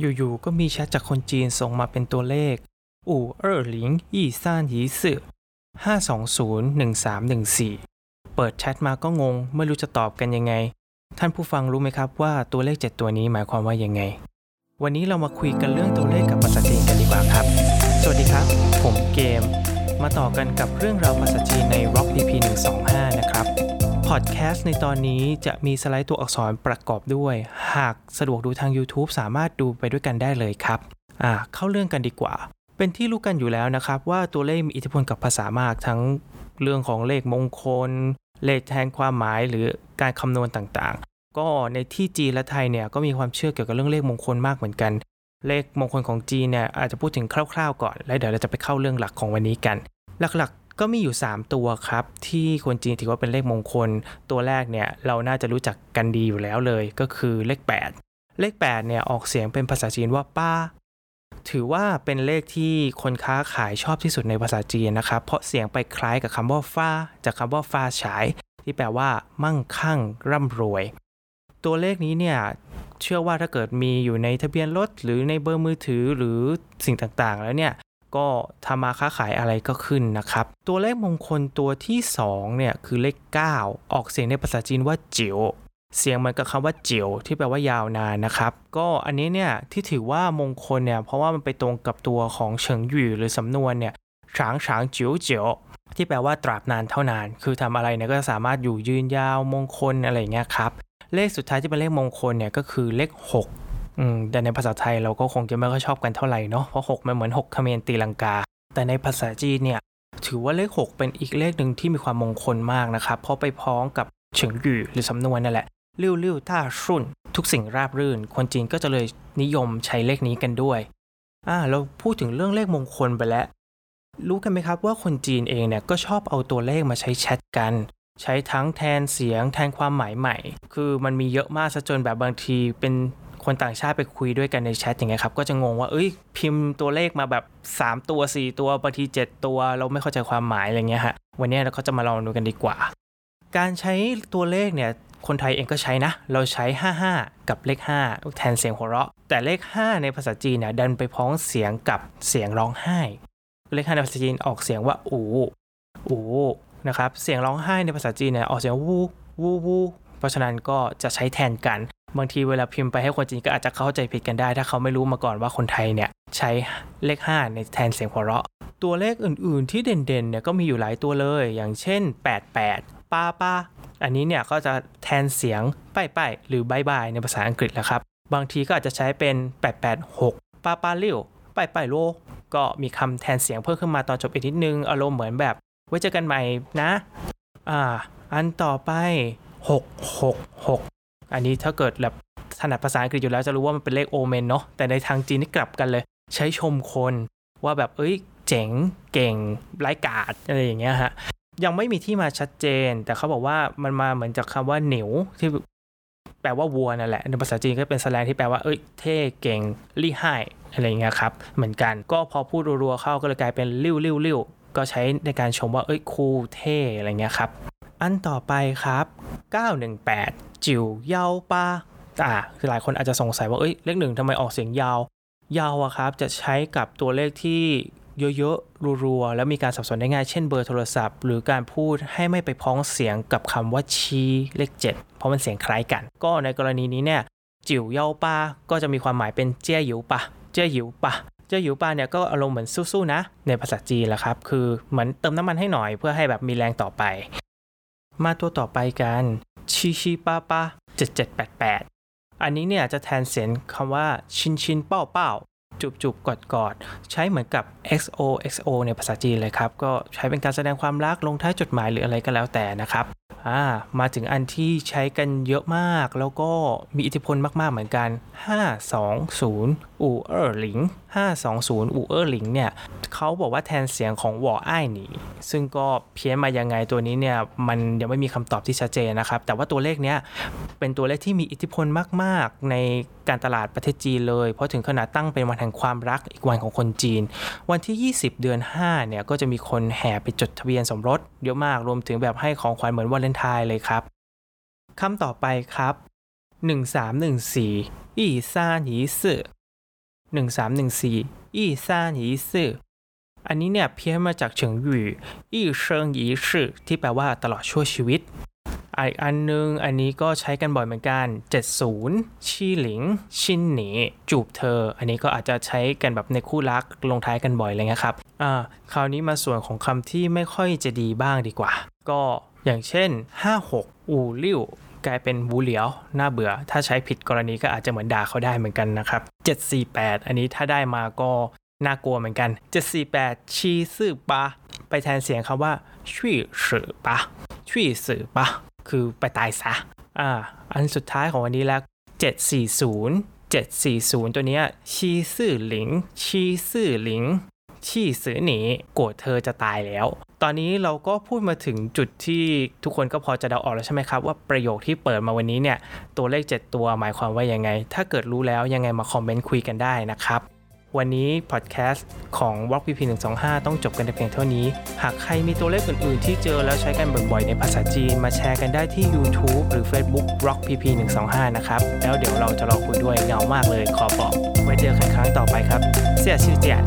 อยู่ๆ ก็มีแชทจากคนจีนส่งมาเป็นตัวเลข อู่เออหลิงยี่ซ่านยีสื่อห้าสองศูนย์หนึ่งสามหนึ่งสี่เปิดแชทมาก็งง ไม่รู้จะตอบกันยังไง ท่านผู้ฟังรู้ไหมครับว่าตัวเลข7ตัวนี้หมายความว่ายังไง วันนี้เรามาคุยกันเรื่องตัวเลขกับภาษาจีนกันดีกว่าครับ สวัสดีครับ ผมเกม มาต่อกันกับเรื่องราวภาษาจีนใน Rock EP 125 นะครับ พอดแคสต์ในตอนนี้จะมีสไลด์ตัวอักษรประกอบด้วย หากสะดวกดูทาง YouTube สามารถดูไปด้วยกันได้เลยครับ อ่า เข้าเรื่องกันดีกว่า เป็นที่รู้กันอยู่แล้วนะครับ ว่าตัวเลขมีอิทธิพลกับภาษามากทั้งเรื่องของเลขมงคล เลขแทนความหมายหรือการคำนวณต่างๆ ก็ในที่จีนและไทยเนี่ยก็มีความเชื่อเกี่ยวกับเรื่องเลขมงคลมากเหมือนกัน เลขมงคลของจีนเนี่ยอาจจะพูดถึงคร่าวๆก่อน แล้วเดี๋ยวเราจะไปเข้าเรื่องหลักของวันนี้กัน หลักๆ ก็มีอยู่ 3 ตัวครับ ที่คนจีนถือว่าเป็นเลขมงคล ตัวแรกเนี่ยเราน่าจะรู้จักกันดีอยู่แล้วเลย ก็คือเลข 8 เลข8เนี่ยออกเสียงเป็นภาษาจีนว่าป้า ถือว่าเป็นเลขที่คนค้าขายชอบที่สุดในภาษาจีนนะครับ เพราะเสียงไปคล้ายกับคำว่าฟ้า จากคำว่าฟ้าฉาย ที่แปลว่า มั่งคั่ง ร่ำรวย ตัวเลขนี้เนี่ยเชื่อว่าถ้าเกิดมีอยู่ในทะเบียนรถหรือในเบอร์มือถือหรือสิ่งต่างๆ แล้วเนี่ย ก็ทำมาค้าขายอะไรก็ขึ้นนะครับ ตัวเลขมงคลตัวที่2เนี่ยคือเลข 9 ออกเสียงในภาษาจีนว่าจิ๋วเสียงเหมือนกับคำว่าจิ๋วที่แปลว่ายาวนานนะครับ ก็อันนี้เนี่ยที่ถือว่ามงคลเนี่ยเพราะว่ามันไปตรงกับตัวของเฉิงหยู่หรือสำนวนเนี่ยฉางฉางจิ๋วจิ๋วที่แปลว่าตราบนานเท่านาน คือทำอะไรเนี่ยก็สามารถอยู่ยืนยาวมงคลอะไรเงี้ยครับ เลขสุดท้ายที่เป็นเลขมงคลเนี่ยก็คือเลข 6 อืมแต่ในภาษาไทยเราก็คงจะไม่ค่อยชอบกันเท่าไหร่เนาะเพราะ6มันเหมือน6เขมรตีลังกา แต่ในภาษาจีนเนี่ยถือว่าเลข 6 เป็นอีกเลขหนึ่งที่มีความมงคลมากนะครับ เพราะไปพ้องกับเฉิงหยู่หรือสำนวนนั่นแหละริ้วริ้วต้ารุ่น ทุกสิ่งราบรื่น คนจีนก็จะเลยนิยมใช้เลขนี้กันด้วยอ่าเราพูดถึงเรื่องเลขมงคลไปแล้ว รู้กันไหมครับว่าคนจีนเองเนี่ยก็ชอบเอาตัวเลขมาใช้แชทกัน ใช้ทั้งแทนเสียงแทนความหมายใหม่ คือมันมีเยอะมากซะจนแบบบางทีเป็น คนต่างชาติไปคุยด้วยกันในแชทอย่างเงี้ยครับก็จะงงว่าเอ้ยพิมพ์ตัวเลขมาแบบ 3 ตัว 4 ตัวบางที 7 ตัว เราไม่เข้าใจความหมายอะไรเงี้ยฮะวันนี้เราก็จะมาลองดูกันดีกว่า การใช้ตัวเลขเนี่ยคนไทยเองก็ใช้นะ เราใช้ 55 กับเลข 5 แทนเสียงหัวเราะ แต่เลข 5 ในภาษาจีนเนี่ยดันไปพ้องเสียงกับเสียงร้องไห้ เลข 5 ในภาษาจีนออกเสียงว่าอูอูนะครับ เสียงร้องไห้ในภาษาจีนเนี่ยออกเสียงวูวูวู เพราะฉะนั้นก็จะใช้แทนกัน บางทีเวลาพิมพ์ไปให้คนจีนก็อาจจะเข้าใจผิดกันได้ ถ้าเขาไม่รู้มาก่อนว่าคนไทยเนี่ยใช้เลข 5 ในแทนเสียงหัวเราะ ตัวเลขอื่นๆ ที่เด่นๆเนี่ยก็มีอยู่หลายตัวเลย อย่างเช่น 88ป้าป้าอันนี้เนี่ยก็จะแทนเสียงป้ายป้ายหรือบายบายในภาษาอังกฤษแหละครับ บางทีก็อาจจะใช้เป็น 886ป้าป้าเลี้ยวป้ายป้ายโลก็มีคำแทนเสียงเพิ่มขึ้นมาตอนจบอีกนิดนึง อารมณ์เหมือนแบบไว้เจอกันใหม่นะ อ่า อันต่อไป 666 อันนี้ถ้าเกิดแบบถนัดภาษาอังกฤษอยู่แล้วจะรู้ว่ามันเป็นเลขโอเมนเนาะแต่ในทางจีนนี่กลับกันเลย ใช้ชมคนว่าแบบเอ้ยเจ๋งเก่งไร้กาดอะไรอย่างเงี้ยฮะยังไม่มีที่มาชัดเจน แต่เขาบอกว่ามันมาเหมือนจากคำว่าเหนียวที่แปลว่าวัวนั่นแหละในภาษาจีนก็เป็นแสลงที่แปลว่าเอ้ยเท่เก่งลี่ไห้อะไรเงี้ยครับเหมือนกันก็พอพูดรัวๆเข้าก็เลยกลายเป็นริ้วริ้วริ้วก็ใช้ในการชมว่าเอ้ยคูลเท่อะไรเงี้ยครับอันต่อไปครับ 918 จิ๋วเยาปาอ่าคือหลายคนอาจจะสงสัยว่าเอ้ยเลขหนึ่งทำไมออกเสียงยาว ยาวอะครับจะใช้กับตัวเลขที่เยอะๆรัวๆแล้วมีการสับสนได้ง่ายเช่นเบอร์โทรศัพท์ หรือการพูดให้ไม่ไปพ้องเสียงกับคำว่าชีเลข 7 เพราะมันเสียงคล้ายกัน ก็ในกรณีนี้เนี่ยจิ๋วเยาป้าก็จะมีความหมายเป็นเจี้ยหยิวปะเจี้ยหยิวปะเจ้าหยิวปาเนี่ยก็อารมณ์เหมือนสู้ๆนะ ในภาษาจีนแหละครับ คือเหมือนเติมน้ำมันให้หน่อยเพื่อให้แบบมีแรงต่อไป มาตัวต่อไปกันชิชิป้าป้าเจ็ดเจ็ดแปดแปดอันนี้เนี่ยจะแทนเสียงคำว่าชินชินเป้าเป้าจุบจุบกอดกอดใช้เหมือนกับ XO XO ในภาษาจีนเลยครับ ก็ใช้เป็นการแสดงความรักลงท้ายจดหมายหรืออะไรก็แล้วแต่นะครับ อ่ามาถึงอันที่ใช้กันเยอะมาก แล้วก็มีอิทธิพลมากๆเหมือนกัน 520 อู่เออร์หลิง 520 อู่เออร์หลิงเนี่ยเขาบอกว่าแทนเสียงของวออ้ายหนีซึ่งก็เพี้ยนมายังไงตัวนี้เนี่ยมันยังไม่มีคำตอบที่ชัดเจนนะครับ แต่ว่าตัวเลขเนี้ยเป็นตัวเลขที่มีอิทธิพลมาก ๆ ในการตลาดประเทศจีนเลย เพราะถึงขนาดตั้งเป็นวันแห่งความรักอีกวันของคนจีน วันที่ 20 เดือน 5 เนี่ยก็จะมีคนแห่ไปจดทะเบียนสมรสเยอะมากรวมถึงแบบให้ของขวัญเหมือนวาเลนไทน์เลยครับคำต่อไปครับ 1314อีซ่าหนีสื่อ1314อีซานอีซื่ออันนี้เนี่ยเพี้ยนมาจากเฉิงหยู่อีเชิงอีซื่อที่แปลว่าตลอดชั่วชีวิตอีกอันนึงอันนี้ก็ใช้กันบ่อยเหมือนกัน 70 ชี่หลิง ชินหนีจูบเธอ อันนี้ก็อาจจะใช้กันแบบในคู่รักลงท้ายกันบ่อยเลยนะครับอ่าคราวนี้มาส่วนของคำที่ไม่ค่อยจะดีบ้างดีกว่า ก็ อย่างเช่น 56 อู่ลิ่วกลายเป็นวูเหลียวน่าเบื่อ ถ้าใช้ผิดกรณีก็อาจจะเหมือนด่าเขาได้เหมือนกันนะครับ 748 อันนี้ถ้าได้มาก็น่ากลัวเหมือนกัน 748 ชีซื่อปะไปแทนเสียงคำว่าชี่สือปะชี่สือปะคือไปตายซะอ่าอันสุดท้ายของวันนี้แล้ว 740 740 ตัวนี้ชีซื่อหลิง ชีซื่อหลิง ชี่สือหนีโกรธเธอจะตายแล้ว ตอนนี้เราก็พูดมาถึงจุดที่ทุกคนก็พอจะเดาออกแล้วใช่ไหมครับ ว่าประโยคที่เปิดมาวันนี้เนี่ย ตัวเลข 7 ตัวหมายความว่ายังไง ถ้าเกิดรู้แล้วยังไงมาคอมเมนต์คุยกันได้นะครับวันนี้พอดแคสต์ของ Rock PP 125 ต้องจบกันแต่เพียงเท่านี้ หากใครมีตัวเลขอื่นๆ ที่เจอแล้วใช้กันบ่อยๆ ในภาษาจีน มาแชร์กันได้ที่ YouTube หรือ Facebook Rock PP 125นะครับ แล้วเดี๋ยวเราจะรอคุยด้วยเหงามากเลยขอบอก ไว้เจอกันครั้งต่อไปครับ เสียชื่อเจียน